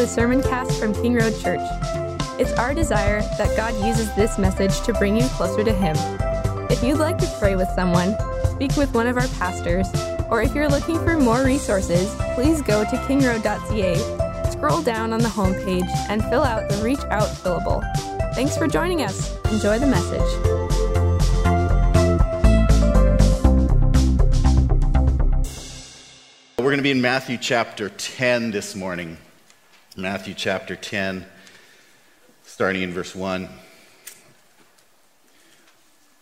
the sermon cast from King Road Church. It's our desire that God uses this message to bring you closer to Him. If you'd like to pray with someone, speak with one of our pastors, or if you're looking for more resources, please go to kingroad.ca, scroll down on the homepage, and fill out the Reach Out fillable. Thanks for joining us. Enjoy the message. We're going to be in Matthew chapter 10 this morning. Matthew chapter 10, starting in verse 1.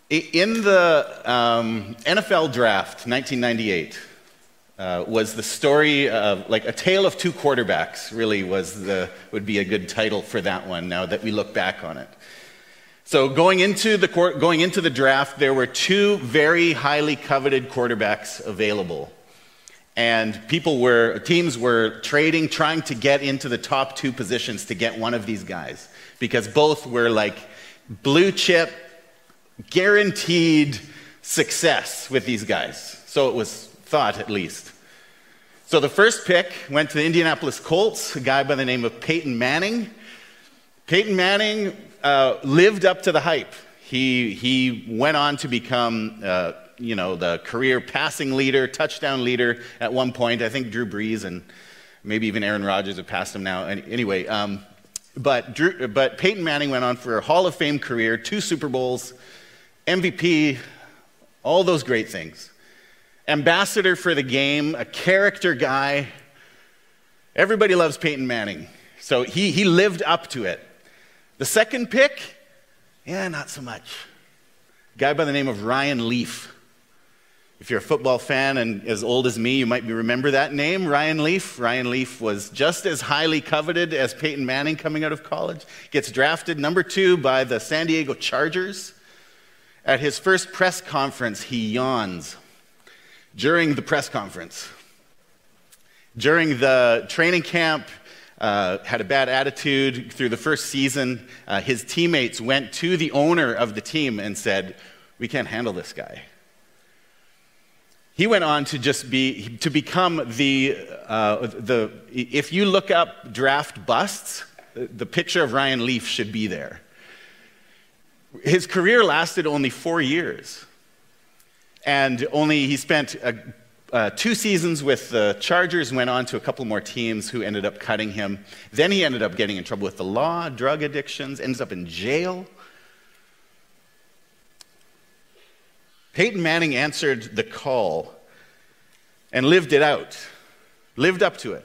In the um, NFL draft, 1998, uh, was the story of like a tale of two quarterbacks. Really, was the would be a good title for that one. Now that we look back on it. So going into the going into the draft, there were two very highly coveted quarterbacks available and people were teams were trading trying to get into the top two positions to get one of these guys because both were like blue chip guaranteed success with these guys. So it was thought at least. So the first pick went to the indianapolis colts a guy by the name of peyton manning. Peyton manning uh, lived up to the hype. He, he went on to become uh, you know, the career passing leader, touchdown leader at one point. I think Drew Brees and maybe even Aaron Rodgers have passed him now. Anyway, um, but, Drew, but Peyton Manning went on for a Hall of Fame career, two Super Bowls, MVP, all those great things. Ambassador for the game, a character guy. Everybody loves Peyton Manning. So he, he lived up to it. The second pick, yeah, not so much. A guy by the name of Ryan Leaf. If you're a football fan and as old as me, you might remember that name, Ryan Leaf. Ryan Leaf was just as highly coveted as Peyton Manning coming out of college. Gets drafted number two by the San Diego Chargers. At his first press conference, he yawns during the press conference. During the training camp, uh, had a bad attitude through the first season. Uh, his teammates went to the owner of the team and said, We can't handle this guy. He went on to just be, to become the, uh, the, if you look up draft busts, the picture of Ryan Leaf should be there. His career lasted only four years. And only, he spent uh, uh, two seasons with the Chargers, went on to a couple more teams who ended up cutting him. Then he ended up getting in trouble with the law, drug addictions, ends up in jail. Peyton Manning answered the call and lived it out, lived up to it.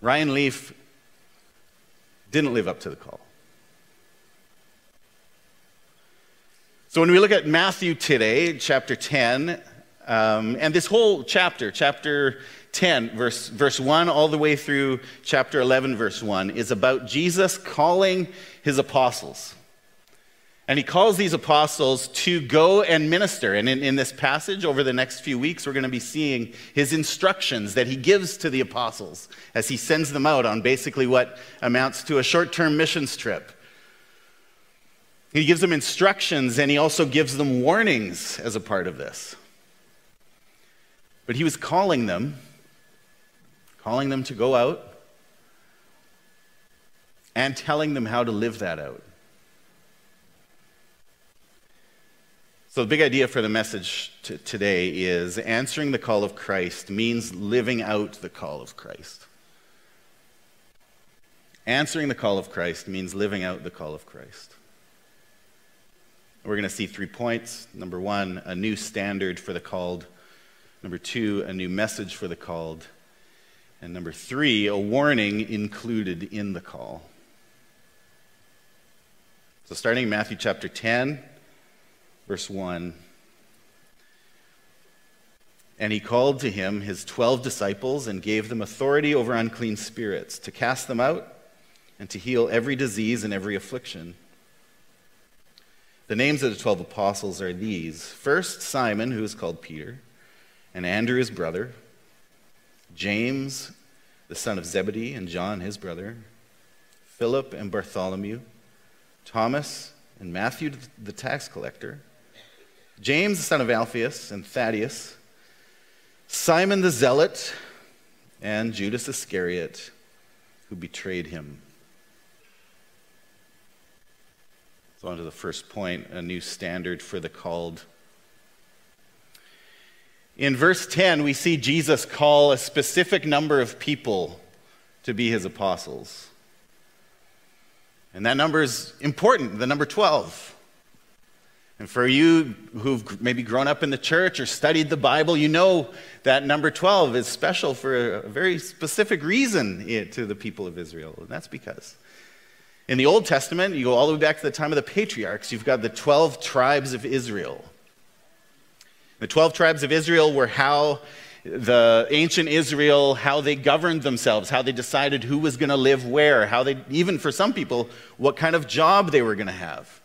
Ryan Leaf didn't live up to the call. So when we look at Matthew today, chapter 10, um, and this whole chapter, chapter 10, verse, verse 1, all the way through chapter 11, verse 1, is about Jesus calling his apostles. And he calls these apostles to go and minister. And in, in, this passage, over the next few weeks, we're going to be seeing his instructions that he gives to the apostles as he sends them out on basically what amounts to a short term missions trip. He gives them instructions and he also gives them warnings as a part of this. But he was calling them, calling them to go out and telling them how to live that out. So, the big idea for the message t- today is answering the call of Christ means living out the call of Christ. Answering the call of Christ means living out the call of Christ. We're going to see three points. Number one, a new standard for the called. Number two, a new message for the called. And number three, a warning included in the call. So, starting in Matthew chapter 10 verse 1. And he called to him his twelve disciples and gave them authority over unclean spirits to cast them out and to heal every disease and every affliction. The names of the twelve apostles are these first, Simon, who is called Peter, and Andrew, his brother, James, the son of Zebedee, and John, his brother, Philip and Bartholomew, Thomas and Matthew, the tax collector. James, the son of Alphaeus, and Thaddeus, Simon the Zealot, and Judas Iscariot, who betrayed him. So, on to the first point a new standard for the called. In verse 10, we see Jesus call a specific number of people to be his apostles. And that number is important, the number 12. And for you who've maybe grown up in the church or studied the Bible, you know that number 12 is special for a very specific reason to the people of Israel. And that's because in the Old Testament, you go all the way back to the time of the patriarchs, you've got the 12 tribes of Israel. The 12 tribes of Israel were how the ancient Israel, how they governed themselves, how they decided who was going to live where, how they, even for some people, what kind of job they were going to have.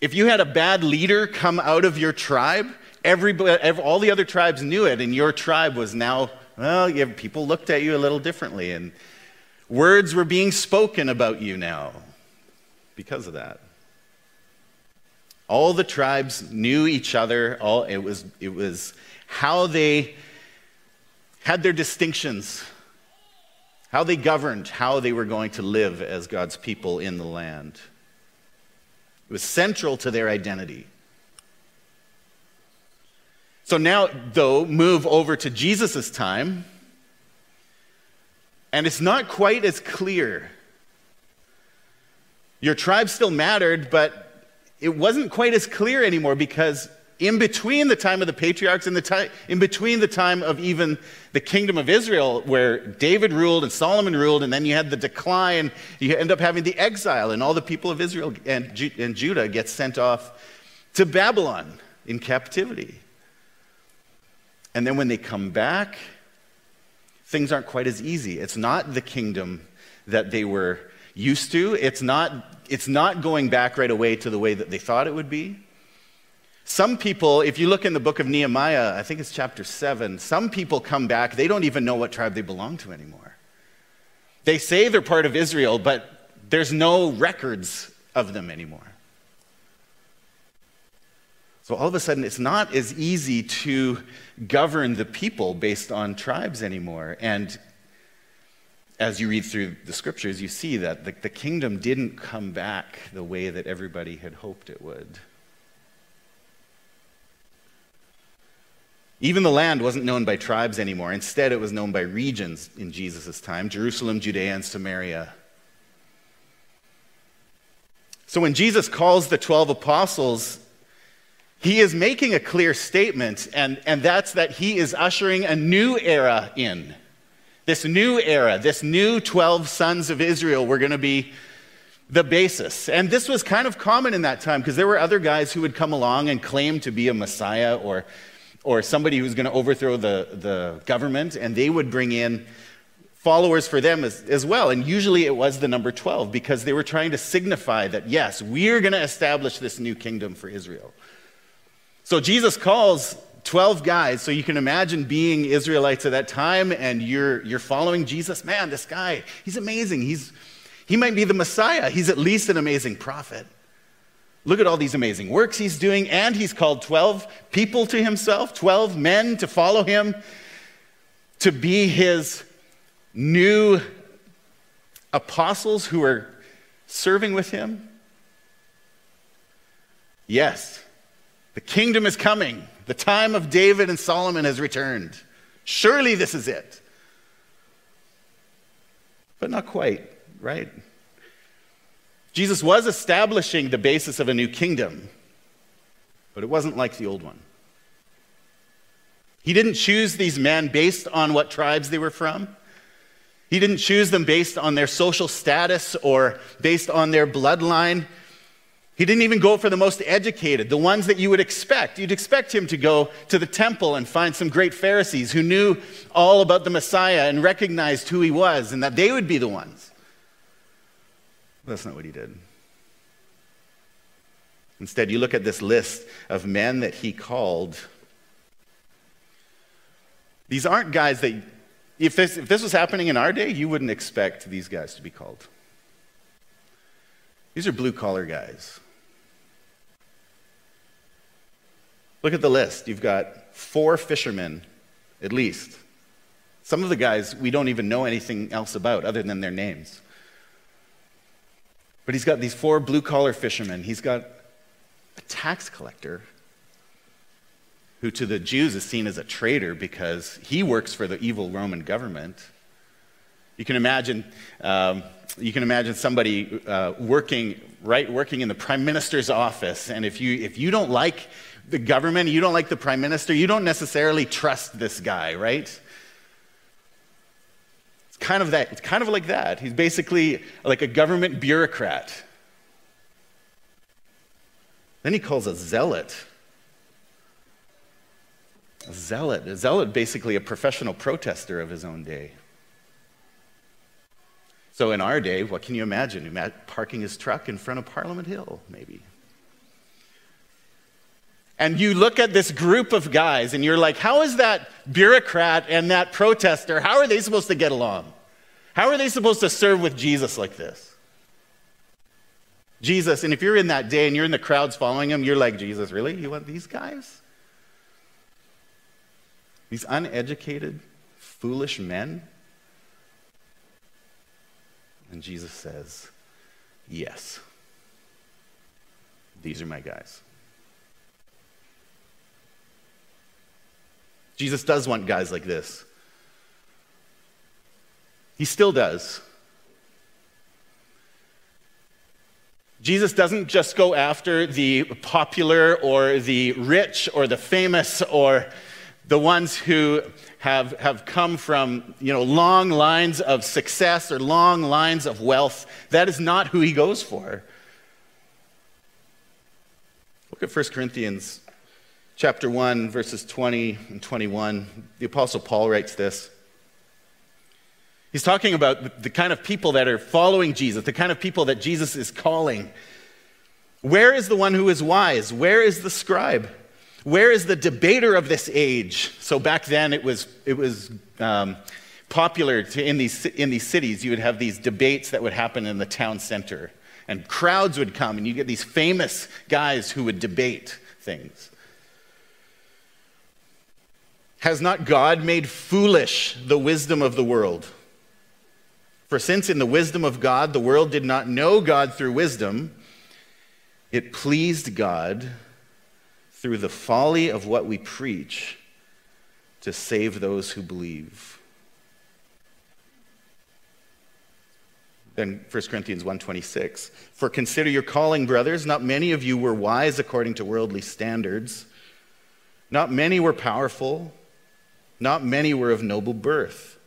If you had a bad leader come out of your tribe, everybody, every, all the other tribes knew it, and your tribe was now, well, people looked at you a little differently, and words were being spoken about you now because of that. All the tribes knew each other. All, it, was, it was how they had their distinctions, how they governed, how they were going to live as God's people in the land. It was central to their identity. So now, though, move over to Jesus' time, and it's not quite as clear. Your tribe still mattered, but it wasn't quite as clear anymore because in between the time of the patriarchs and the time, in between the time of even the kingdom of Israel, where David ruled and Solomon ruled, and then you had the decline, you end up having the exile, and all the people of Israel and, and Judah get sent off to Babylon in captivity. And then when they come back, things aren't quite as easy. It's not the kingdom that they were used to. It's not, it's not going back right away to the way that they thought it would be. Some people, if you look in the book of Nehemiah, I think it's chapter 7, some people come back, they don't even know what tribe they belong to anymore. They say they're part of Israel, but there's no records of them anymore. So all of a sudden, it's not as easy to govern the people based on tribes anymore. And as you read through the scriptures, you see that the, the kingdom didn't come back the way that everybody had hoped it would. Even the land wasn't known by tribes anymore. Instead, it was known by regions in Jesus' time Jerusalem, Judea, and Samaria. So when Jesus calls the 12 apostles, he is making a clear statement, and, and that's that he is ushering a new era in. This new era, this new 12 sons of Israel were going to be the basis. And this was kind of common in that time because there were other guys who would come along and claim to be a Messiah or, or somebody who's going to overthrow the, the government, and they would bring in followers for them as, as well. And usually it was the number 12 because they were trying to signify that, yes, we're going to establish this new kingdom for Israel. So Jesus calls 12 guys. So you can imagine being Israelites at that time and you're, you're following Jesus. Man, this guy, he's amazing. He's, he might be the Messiah. He's at least an amazing prophet. Look at all these amazing works he's doing. And he's called 12 people to himself, 12 men to follow him, to be his new apostles who are serving with him. Yes, the kingdom is coming. The time of David and Solomon has returned. Surely this is it. But not quite, right? Jesus was establishing the basis of a new kingdom, but it wasn't like the old one. He didn't choose these men based on what tribes they were from. He didn't choose them based on their social status or based on their bloodline. He didn't even go for the most educated, the ones that you would expect. You'd expect him to go to the temple and find some great Pharisees who knew all about the Messiah and recognized who he was and that they would be the ones. That's not what he did. Instead, you look at this list of men that he called. These aren't guys that, if this, if this was happening in our day, you wouldn't expect these guys to be called. These are blue collar guys. Look at the list. You've got four fishermen, at least. Some of the guys we don't even know anything else about other than their names. But he's got these four blue collar fishermen. He's got a tax collector who to the Jews is seen as a traitor because he works for the evil Roman government. You can imagine, um, you can imagine somebody uh, working, right, working in the prime minister's office, and if you, if you don't like the government, you don't like the prime minister, you don't necessarily trust this guy, right? Kind of that. It's kind of like that. He's basically like a government bureaucrat. Then he calls a zealot a zealot. A zealot, basically a professional protester of his own day. So in our day, what can you imagine? Parking his truck in front of Parliament Hill, maybe. And you look at this group of guys and you're like, how is that bureaucrat and that protester, how are they supposed to get along? How are they supposed to serve with Jesus like this? Jesus, and if you're in that day and you're in the crowds following him, you're like, Jesus, really? You want these guys? These uneducated, foolish men? And Jesus says, Yes, these are my guys. Jesus does want guys like this. He still does. Jesus doesn't just go after the popular or the rich or the famous or the ones who have, have come from you know, long lines of success or long lines of wealth. That is not who he goes for. Look at 1 Corinthians chapter 1, verses 20 and 21. The Apostle Paul writes this. He's talking about the kind of people that are following Jesus, the kind of people that Jesus is calling. Where is the one who is wise? Where is the scribe? Where is the debater of this age? So back then it was, it was um, popular to, in, these, in these cities, you would have these debates that would happen in the town center. And crowds would come, and you'd get these famous guys who would debate things. Has not God made foolish the wisdom of the world? For since in the wisdom of God the world did not know God through wisdom, it pleased God through the folly of what we preach to save those who believe. Then 1 Corinthians 1:26 For consider your calling brothers not many of you were wise according to worldly standards not many were powerful not many were of noble birth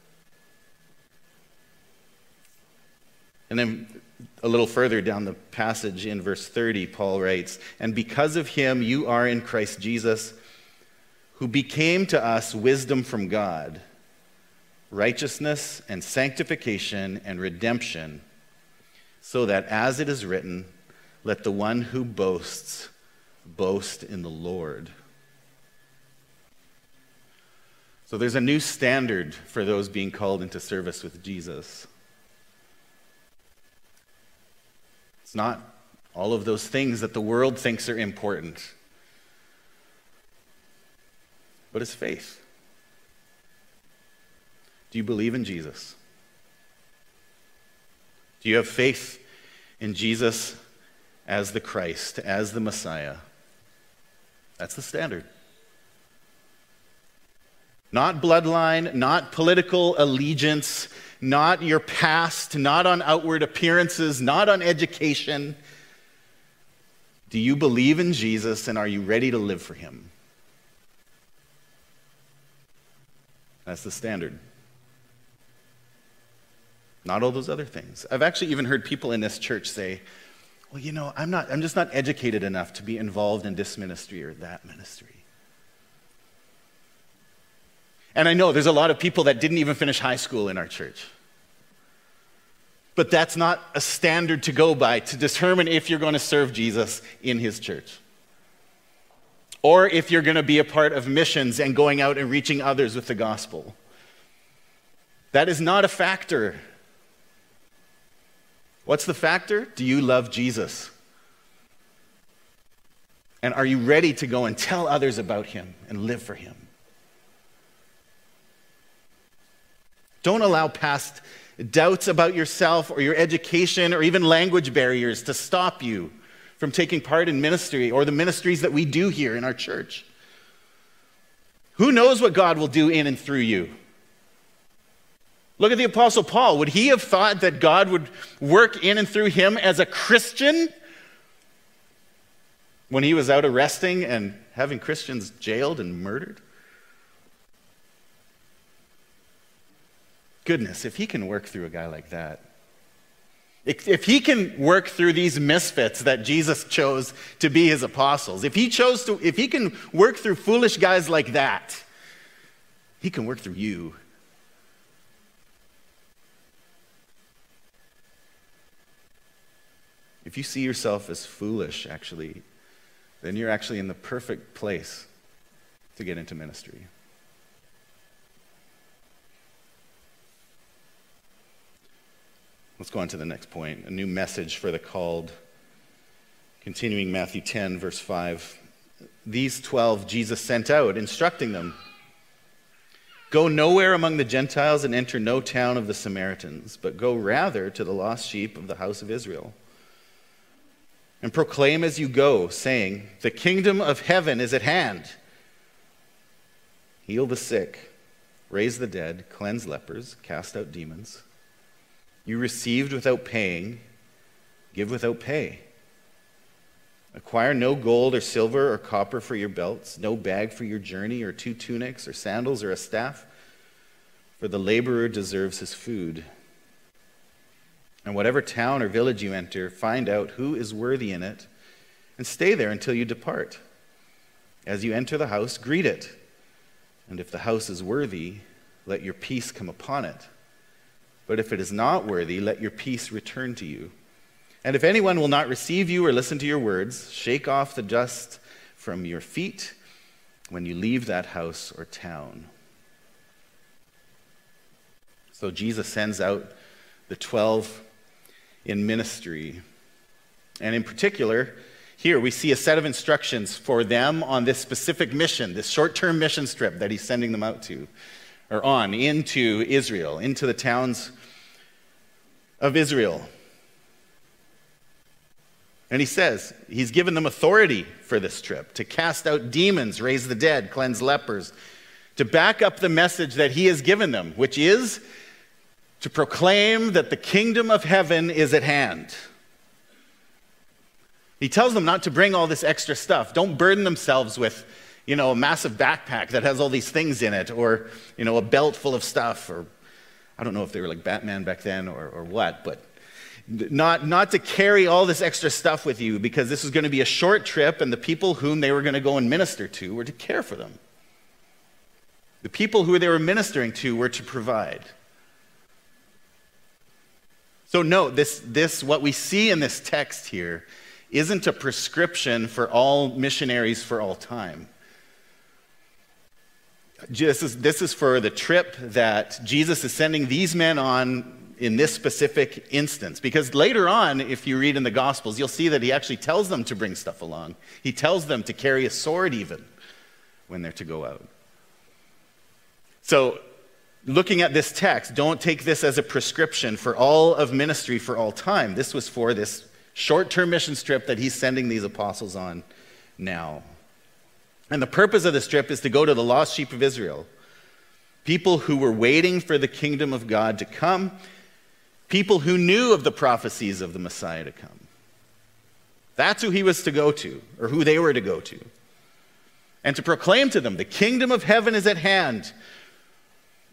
and then a little further down the passage in verse 30, Paul writes, And because of him you are in Christ Jesus, who became to us wisdom from God, righteousness and sanctification and redemption, so that as it is written, let the one who boasts boast in the Lord. So there's a new standard for those being called into service with Jesus. It's not all of those things that the world thinks are important, but it's faith. Do you believe in Jesus? Do you have faith in Jesus as the Christ, as the Messiah? That's the standard. Not bloodline, not political allegiance, not your past, not on outward appearances, not on education. Do you believe in Jesus and are you ready to live for him? That's the standard. Not all those other things. I've actually even heard people in this church say, well, you know, I'm, not, I'm just not educated enough to be involved in this ministry or that ministry. And I know there's a lot of people that didn't even finish high school in our church. But that's not a standard to go by to determine if you're going to serve Jesus in his church. Or if you're going to be a part of missions and going out and reaching others with the gospel. That is not a factor. What's the factor? Do you love Jesus? And are you ready to go and tell others about him and live for him? Don't allow past doubts about yourself or your education or even language barriers to stop you from taking part in ministry or the ministries that we do here in our church. Who knows what God will do in and through you? Look at the Apostle Paul. Would he have thought that God would work in and through him as a Christian when he was out arresting and having Christians jailed and murdered? Goodness, if he can work through a guy like that, if he can work through these misfits that Jesus chose to be his apostles, if he chose to, if he can work through foolish guys like that, he can work through you. If you see yourself as foolish, actually, then you're actually in the perfect place to get into ministry. Let's go on to the next point a new message for the called. Continuing Matthew 10, verse 5. These 12 Jesus sent out, instructing them Go nowhere among the Gentiles and enter no town of the Samaritans, but go rather to the lost sheep of the house of Israel. And proclaim as you go, saying, The kingdom of heaven is at hand. Heal the sick, raise the dead, cleanse lepers, cast out demons. You received without paying, give without pay. Acquire no gold or silver or copper for your belts, no bag for your journey, or two tunics, or sandals, or a staff, for the laborer deserves his food. And whatever town or village you enter, find out who is worthy in it, and stay there until you depart. As you enter the house, greet it. And if the house is worthy, let your peace come upon it. But if it is not worthy, let your peace return to you. And if anyone will not receive you or listen to your words, shake off the dust from your feet when you leave that house or town. So Jesus sends out the 12 in ministry. And in particular, here we see a set of instructions for them on this specific mission, this short term mission trip that he's sending them out to or on into Israel, into the towns of Israel. And he says he's given them authority for this trip to cast out demons, raise the dead, cleanse lepers, to back up the message that he has given them, which is to proclaim that the kingdom of heaven is at hand. He tells them not to bring all this extra stuff. Don't burden themselves with you know, a massive backpack that has all these things in it, or, you know, a belt full of stuff, or I don't know if they were like Batman back then or, or what, but not, not to carry all this extra stuff with you because this was going to be a short trip, and the people whom they were going to go and minister to were to care for them. The people who they were ministering to were to provide. So, note this, this, what we see in this text here isn't a prescription for all missionaries for all time. This is, this is for the trip that Jesus is sending these men on in this specific instance. Because later on, if you read in the Gospels, you'll see that he actually tells them to bring stuff along. He tells them to carry a sword, even when they're to go out. So, looking at this text, don't take this as a prescription for all of ministry for all time. This was for this short term mission trip that he's sending these apostles on now. And the purpose of this trip is to go to the lost sheep of Israel. People who were waiting for the kingdom of God to come, people who knew of the prophecies of the Messiah to come. That's who he was to go to, or who they were to go to. And to proclaim to them, the kingdom of heaven is at hand.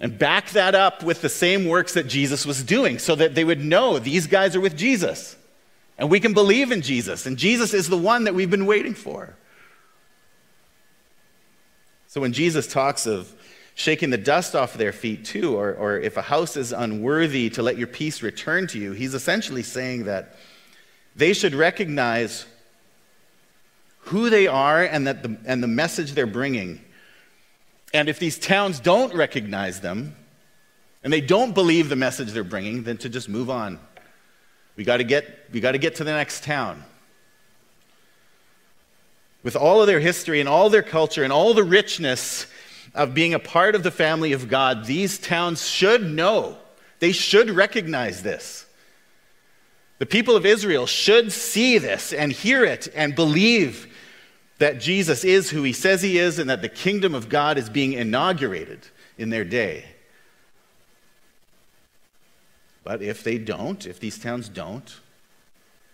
And back that up with the same works that Jesus was doing so that they would know these guys are with Jesus. And we can believe in Jesus. And Jesus is the one that we've been waiting for. So when Jesus talks of shaking the dust off their feet too, or, or if a house is unworthy to let your peace return to you, he's essentially saying that they should recognize who they are and, that the, and the message they're bringing. And if these towns don't recognize them, and they don't believe the message they're bringing, then to just move on. We got to get, we got to get to the next town with all of their history and all their culture and all the richness of being a part of the family of God, these towns should know, they should recognize this. The people of Israel should see this and hear it and believe that Jesus is who he says he is and that the kingdom of God is being inaugurated in their day. But if they don't, if these towns don't,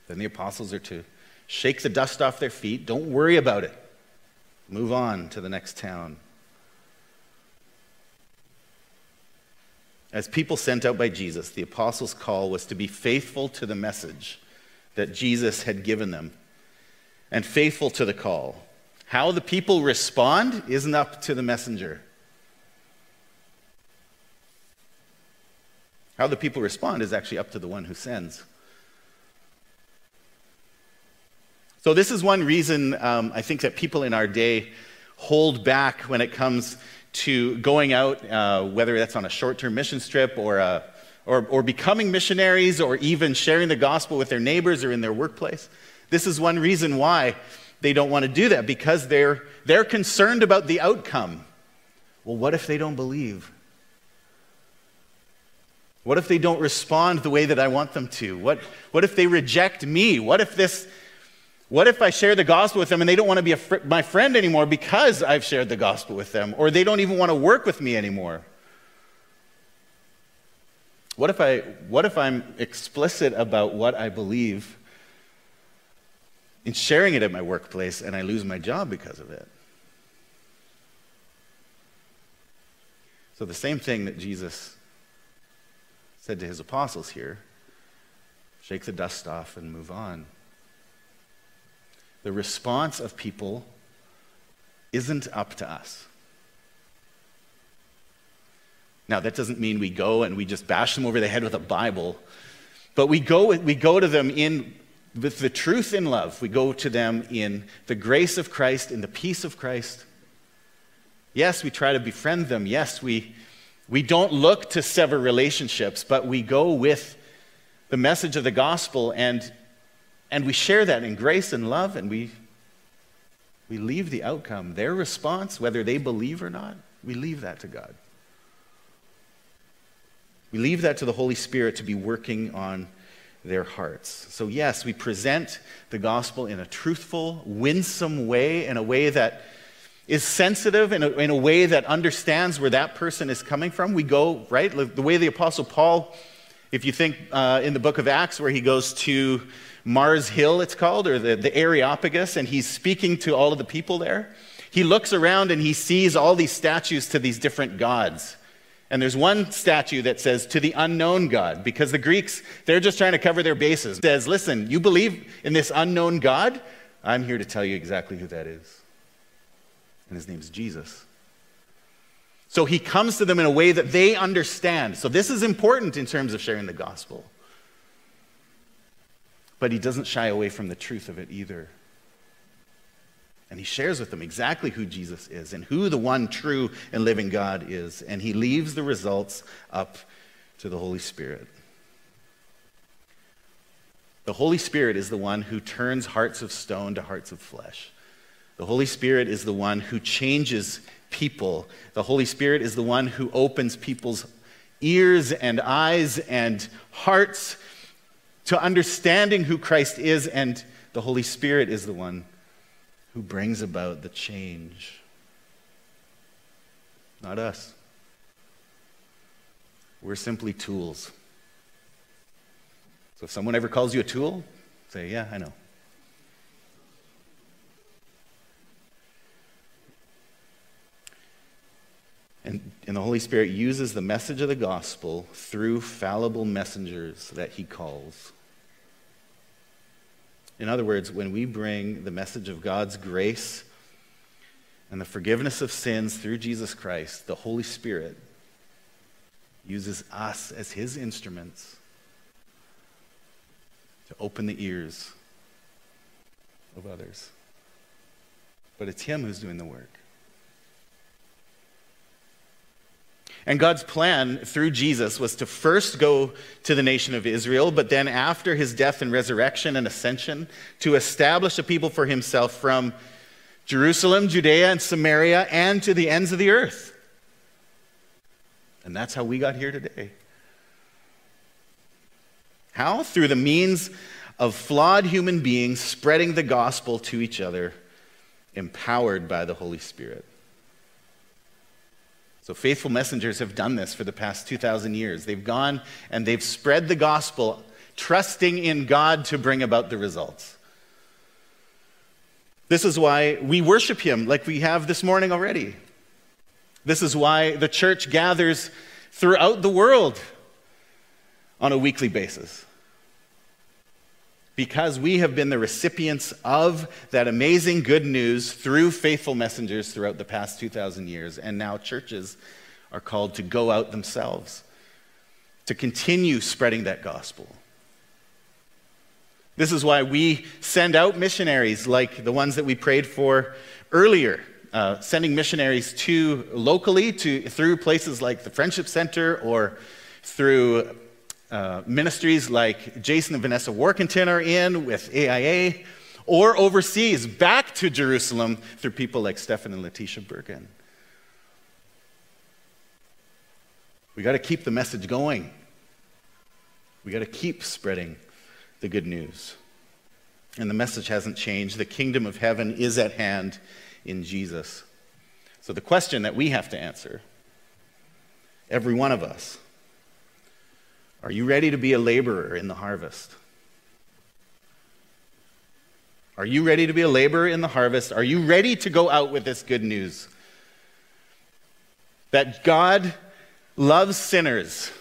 then the apostles are to shake the dust off their feet. Don't worry about it. Move on to the next town. As people sent out by Jesus, the apostles' call was to be faithful to the message that Jesus had given them and faithful to the call. How the people respond isn't up to the messenger. How the people respond is actually up to the one who sends. So, this is one reason um, I think that people in our day hold back when it comes to going out, uh, whether that's on a short term mission trip or, uh, or, or becoming missionaries or even sharing the gospel with their neighbors or in their workplace. This is one reason why they don't want to do that because they're, they're concerned about the outcome. Well, what if they don't believe? What if they don't respond the way that I want them to? What, what if they reject me? What if this what if I share the gospel with them and they don't want to be fr- my friend anymore because I've shared the gospel with them, or they don't even want to work with me anymore? What if, I, what if I'm explicit about what I believe in sharing it at my workplace and I lose my job because of it? So, the same thing that Jesus said to his apostles here shake the dust off and move on. The response of people isn't up to us. Now, that doesn't mean we go and we just bash them over the head with a Bible, but we go, we go to them in, with the truth in love. We go to them in the grace of Christ, in the peace of Christ. Yes, we try to befriend them. Yes, we, we don't look to sever relationships, but we go with the message of the gospel and and we share that in grace and love, and we, we leave the outcome, their response, whether they believe or not, we leave that to God. We leave that to the Holy Spirit to be working on their hearts. So, yes, we present the gospel in a truthful, winsome way, in a way that is sensitive, in a, in a way that understands where that person is coming from. We go, right? The way the Apostle Paul, if you think uh, in the book of Acts, where he goes to Mars Hill, it's called, or the, the Areopagus, and he's speaking to all of the people there. He looks around and he sees all these statues to these different gods. And there's one statue that says, to the unknown God, because the Greeks, they're just trying to cover their bases. Says, listen, you believe in this unknown God? I'm here to tell you exactly who that is. And his name's Jesus. So he comes to them in a way that they understand. So this is important in terms of sharing the gospel. But he doesn't shy away from the truth of it either. And he shares with them exactly who Jesus is and who the one true and living God is. And he leaves the results up to the Holy Spirit. The Holy Spirit is the one who turns hearts of stone to hearts of flesh. The Holy Spirit is the one who changes people. The Holy Spirit is the one who opens people's ears and eyes and hearts to understanding who Christ is, and the Holy Spirit is the one who brings about the change. Not us. We're simply tools. So if someone ever calls you a tool, say, Yeah, I know. And, and the Holy Spirit uses the message of the gospel through fallible messengers that he calls. In other words, when we bring the message of God's grace and the forgiveness of sins through Jesus Christ, the Holy Spirit uses us as his instruments to open the ears of others. But it's him who's doing the work. And God's plan through Jesus was to first go to the nation of Israel, but then after his death and resurrection and ascension, to establish a people for himself from Jerusalem, Judea, and Samaria, and to the ends of the earth. And that's how we got here today. How? Through the means of flawed human beings spreading the gospel to each other, empowered by the Holy Spirit. So, faithful messengers have done this for the past 2,000 years. They've gone and they've spread the gospel, trusting in God to bring about the results. This is why we worship Him like we have this morning already. This is why the church gathers throughout the world on a weekly basis. Because we have been the recipients of that amazing good news through faithful messengers throughout the past 2,000 years, and now churches are called to go out themselves, to continue spreading that gospel. This is why we send out missionaries like the ones that we prayed for earlier uh, sending missionaries to locally to through places like the Friendship Center or through uh, ministries like Jason and Vanessa Warkentin are in with AIA, or overseas back to Jerusalem through people like Stefan and Letitia Bergen. We got to keep the message going. We got to keep spreading the good news. And the message hasn't changed. The kingdom of heaven is at hand in Jesus. So, the question that we have to answer, every one of us, are you ready to be a laborer in the harvest? Are you ready to be a laborer in the harvest? Are you ready to go out with this good news? That God loves sinners,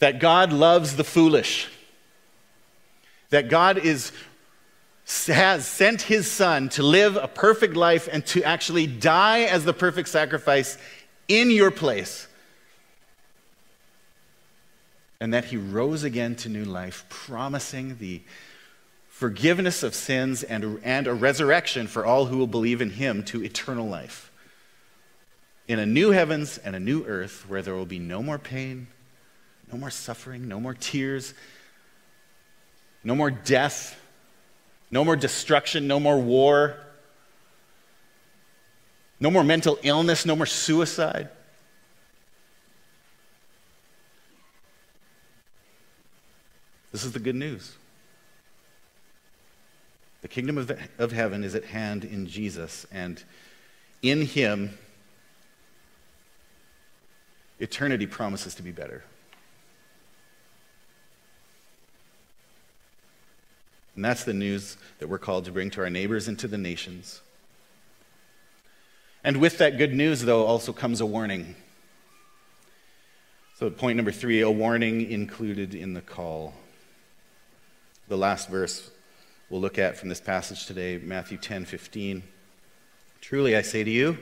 that God loves the foolish, that God is has sent his son to live a perfect life and to actually die as the perfect sacrifice in your place. And that he rose again to new life, promising the forgiveness of sins and, and a resurrection for all who will believe in him to eternal life. In a new heavens and a new earth where there will be no more pain, no more suffering, no more tears, no more death no more destruction, no more war, no more mental illness, no more suicide. This is the good news. The kingdom of, of heaven is at hand in Jesus, and in him, eternity promises to be better. And that's the news that we're called to bring to our neighbors and to the nations. And with that good news, though, also comes a warning. So, point number three a warning included in the call. The last verse we'll look at from this passage today, Matthew 10 15. Truly, I say to you,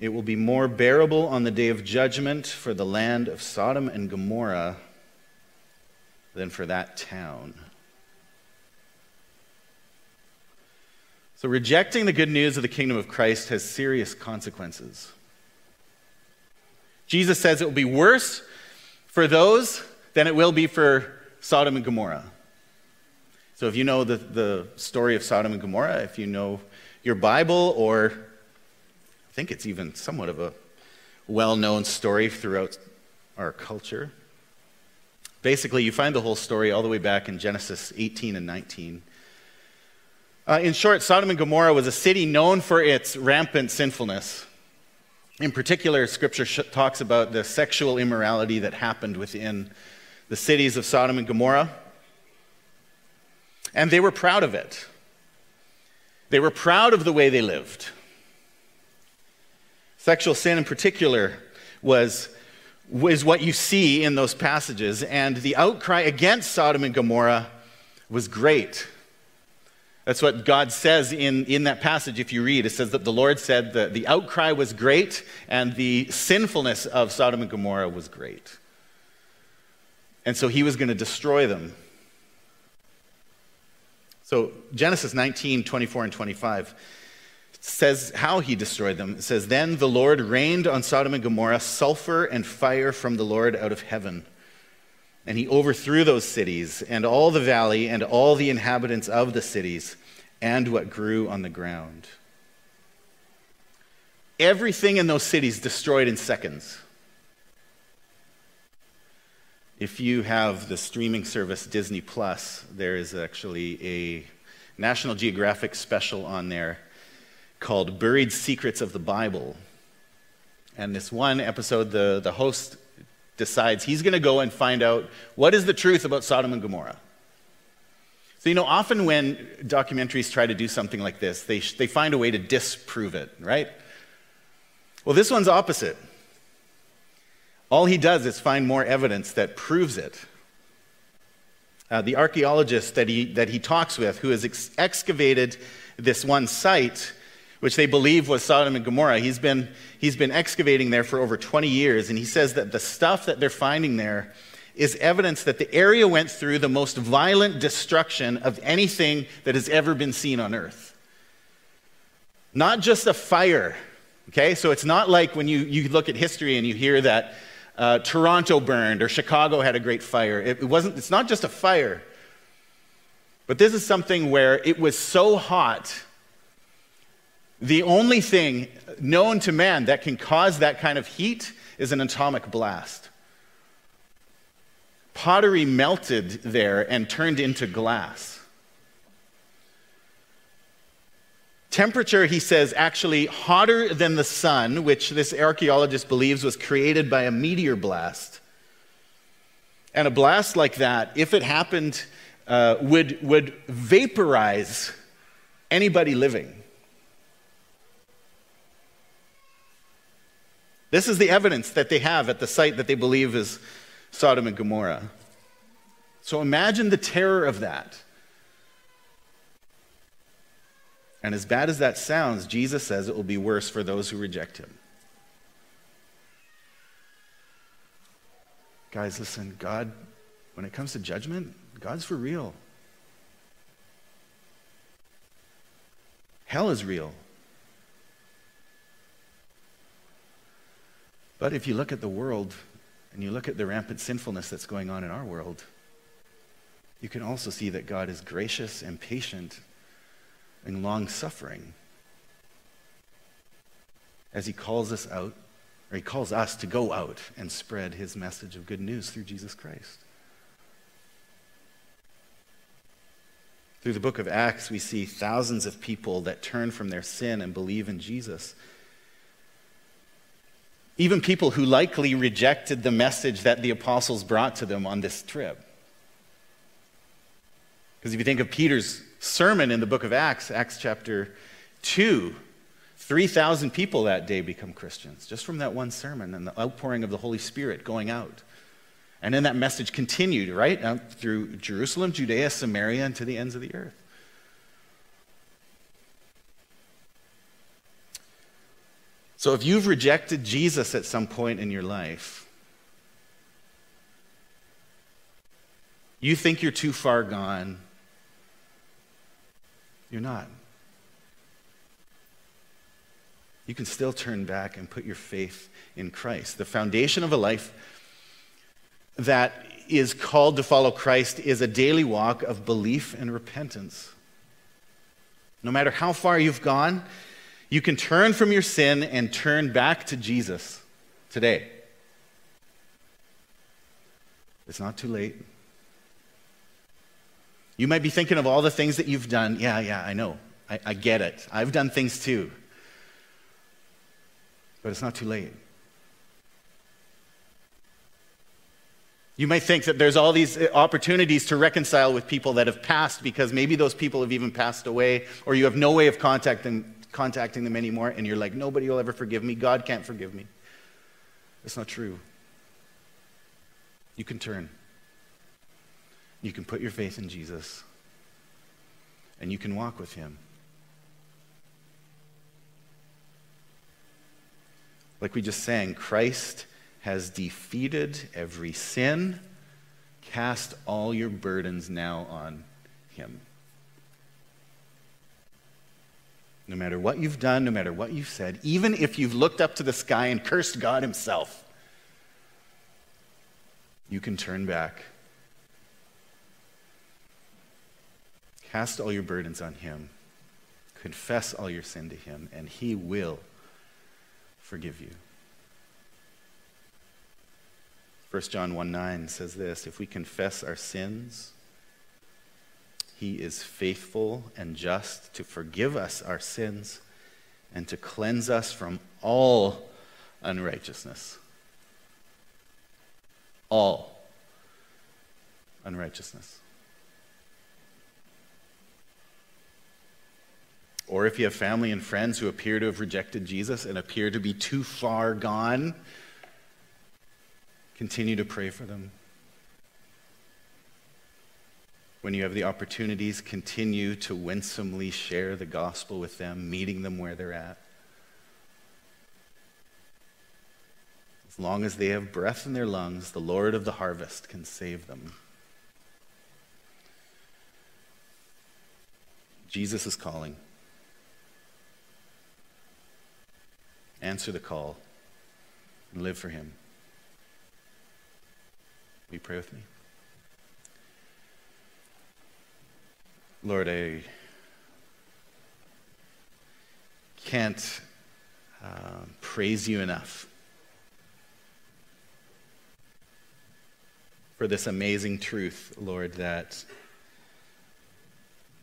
it will be more bearable on the day of judgment for the land of Sodom and Gomorrah than for that town. So, rejecting the good news of the kingdom of Christ has serious consequences. Jesus says it will be worse for those than it will be for Sodom and Gomorrah. So, if you know the, the story of Sodom and Gomorrah, if you know your Bible, or I think it's even somewhat of a well known story throughout our culture, basically, you find the whole story all the way back in Genesis 18 and 19. Uh, in short, Sodom and Gomorrah was a city known for its rampant sinfulness. In particular, scripture sh- talks about the sexual immorality that happened within the cities of Sodom and Gomorrah. And they were proud of it. They were proud of the way they lived. Sexual sin, in particular, was, was what you see in those passages. And the outcry against Sodom and Gomorrah was great. That's what God says in, in that passage, if you read. It says that the Lord said that the outcry was great and the sinfulness of Sodom and Gomorrah was great. And so he was going to destroy them. So Genesis 19, 24, and 25 says how he destroyed them. It says, Then the Lord rained on Sodom and Gomorrah sulfur and fire from the Lord out of heaven. And he overthrew those cities and all the valley and all the inhabitants of the cities. and what grew on the ground. Everything in those cities destroyed in seconds. If you have the streaming service Disney Plus, there is actually a National Geographic special on there called Buried Secrets of the Bible. And this one episode, the, the host decides he's going to go and find out what is the truth about Sodom and Gomorrah. So, you know, often when documentaries try to do something like this, they, they find a way to disprove it, right? Well, this one's opposite. All he does is find more evidence that proves it. Uh, the archaeologist that he, that he talks with, who has ex- excavated this one site, which they believe was Sodom and Gomorrah, he's been, he's been excavating there for over 20 years, and he says that the stuff that they're finding there is evidence that the area went through the most violent destruction of anything that has ever been seen on earth. Not just a fire Okay, so it's not like when you, you look at history and you hear that uh, Toronto burned or Chicago had a great fire. It, it wasn't, it's not just a fire, but this is something where it was so hot. The only thing known to man that can cause that kind of heat is an atomic blast. Pottery melted there and turned into glass. Temperature, he says, actually hotter than the sun, which this archaeologist believes was created by a meteor blast. And a blast like that, if it happened, uh, would, would vaporize anybody living. This is the evidence that they have at the site that they believe is Sodom and Gomorrah. So imagine the terror of that. And as bad as that sounds, Jesus says it will be worse for those who reject him. Guys, listen, God, when it comes to judgment, God's for real. Hell is real. But if you look at the world and you look at the rampant sinfulness that's going on in our world, you can also see that God is gracious and patient and long suffering as he calls us out, or he calls us to go out and spread his message of good news through Jesus Christ. Through the book of Acts, we see thousands of people that turn from their sin and believe in Jesus. Even people who likely rejected the message that the apostles brought to them on this trip. Because if you think of Peter's sermon in the book of Acts, Acts chapter 2, 3,000 people that day become Christians just from that one sermon and the outpouring of the Holy Spirit going out. And then that message continued, right? Out through Jerusalem, Judea, Samaria, and to the ends of the earth. So if you've rejected Jesus at some point in your life, you think you're too far gone, you're not. You can still turn back and put your faith in Christ. The foundation of a life that is called to follow Christ is a daily walk of belief and repentance. No matter how far you've gone, you can turn from your sin and turn back to Jesus today. It's not too late. You might be thinking of all the things that you've done. Yeah, yeah, I know. I, I get it. I've done things too. But it's not too late. You might think that there's all these uh, opportunities to reconcile with people that have passed because maybe those people have even passed away, or you have no way of contacting, contacting them anymore, and you're like, nobody will ever forgive me. God can't forgive me. It's not true. You can turn. You can put your faith in Jesus and you can walk with him. Like we just sang, Christ has defeated every sin. Cast all your burdens now on him. No matter what you've done, no matter what you've said, even if you've looked up to the sky and cursed God himself, you can turn back Cast all your burdens on him. Confess all your sin to him, and he will forgive you. 1 John 1 9 says this If we confess our sins, he is faithful and just to forgive us our sins and to cleanse us from all unrighteousness. All unrighteousness. Or if you have family and friends who appear to have rejected Jesus and appear to be too far gone, continue to pray for them. When you have the opportunities, continue to winsomely share the gospel with them, meeting them where they're at. As long as they have breath in their lungs, the Lord of the harvest can save them. Jesus is calling. Answer the call and live for Him. Will you pray with me? Lord, I can't uh, praise you enough for this amazing truth, Lord, that,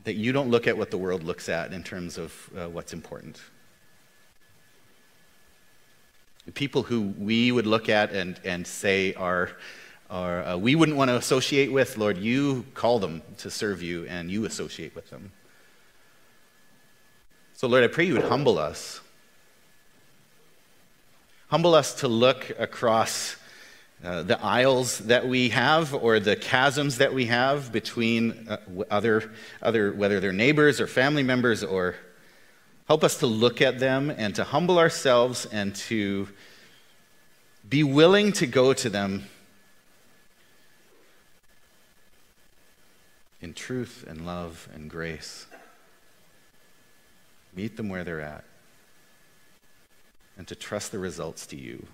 that you don't look at what the world looks at in terms of uh, what's important. People who we would look at and, and say are or uh, we wouldn't want to associate with, Lord, you call them to serve you and you associate with them. So, Lord, I pray you would humble us. Humble us to look across uh, the aisles that we have or the chasms that we have between uh, other, other, whether they're neighbors or family members, or help us to look at them and to humble ourselves and to be willing to go to them in truth and love and grace. Meet them where they're at and to trust the results to you.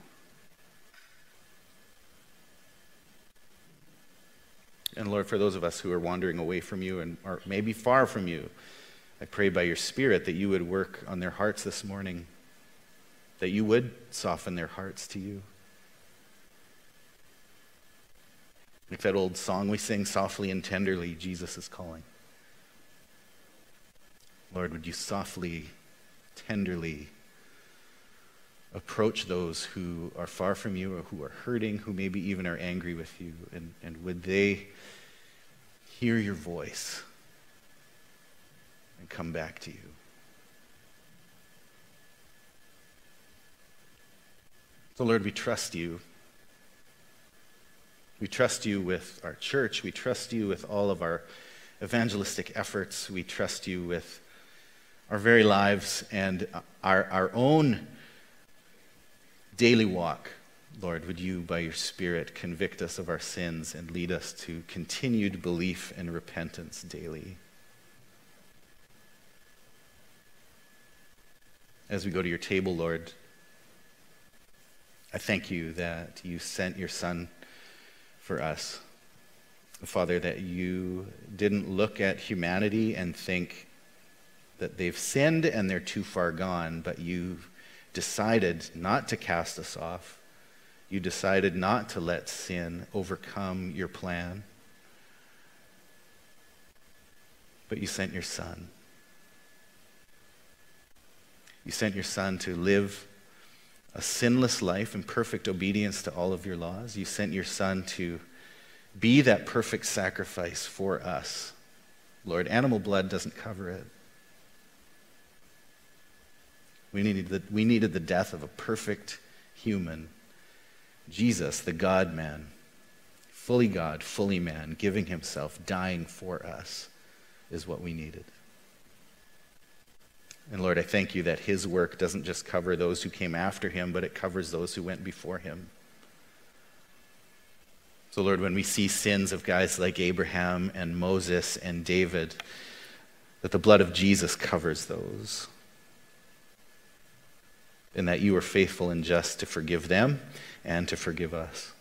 And Lord, for those of us who are wandering away from you and are maybe far from you, I pray by your Spirit that you would work on their hearts this morning, that you would soften their hearts to you. Like that old song we sing, softly and tenderly, Jesus is calling. Lord, would you softly, tenderly approach those who are far from you or who are hurting, who maybe even are angry with you? And, and would they hear your voice and come back to you? So, Lord, we trust you. We trust you with our church. We trust you with all of our evangelistic efforts. We trust you with our very lives and our, our own daily walk. Lord, would you, by your Spirit, convict us of our sins and lead us to continued belief and repentance daily? As we go to your table, Lord, I thank you that you sent your Son for us. Father, that you didn't look at humanity and think that they've sinned and they're too far gone, but you decided not to cast us off. You decided not to let sin overcome your plan. But you sent your son. You sent your son to live a sinless life in perfect obedience to all of your laws. You sent your Son to be that perfect sacrifice for us. Lord, animal blood doesn't cover it. We needed the, we needed the death of a perfect human, Jesus, the God man, fully God, fully man, giving himself, dying for us, is what we needed. And Lord, I thank you that his work doesn't just cover those who came after him, but it covers those who went before him. So, Lord, when we see sins of guys like Abraham and Moses and David, that the blood of Jesus covers those. And that you are faithful and just to forgive them and to forgive us.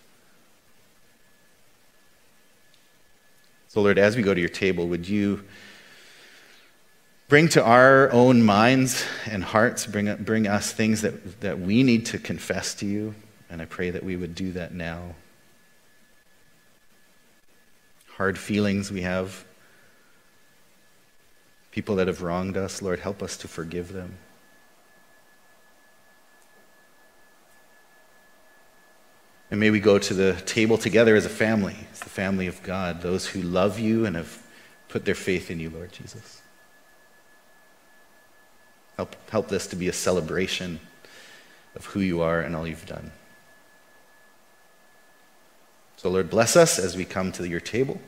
So, Lord, as we go to your table, would you Bring to our own minds and hearts, bring, bring us things that, that we need to confess to you. And I pray that we would do that now. Hard feelings we have, people that have wronged us, Lord, help us to forgive them. And may we go to the table together as a family, as the family of God, those who love you and have put their faith in you, Lord Jesus. Help, help this to be a celebration of who you are and all you've done. So, Lord, bless us as we come to your table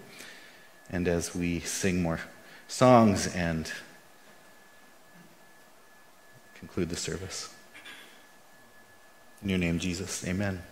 and as we sing more songs and conclude the service. In your name, Jesus, amen.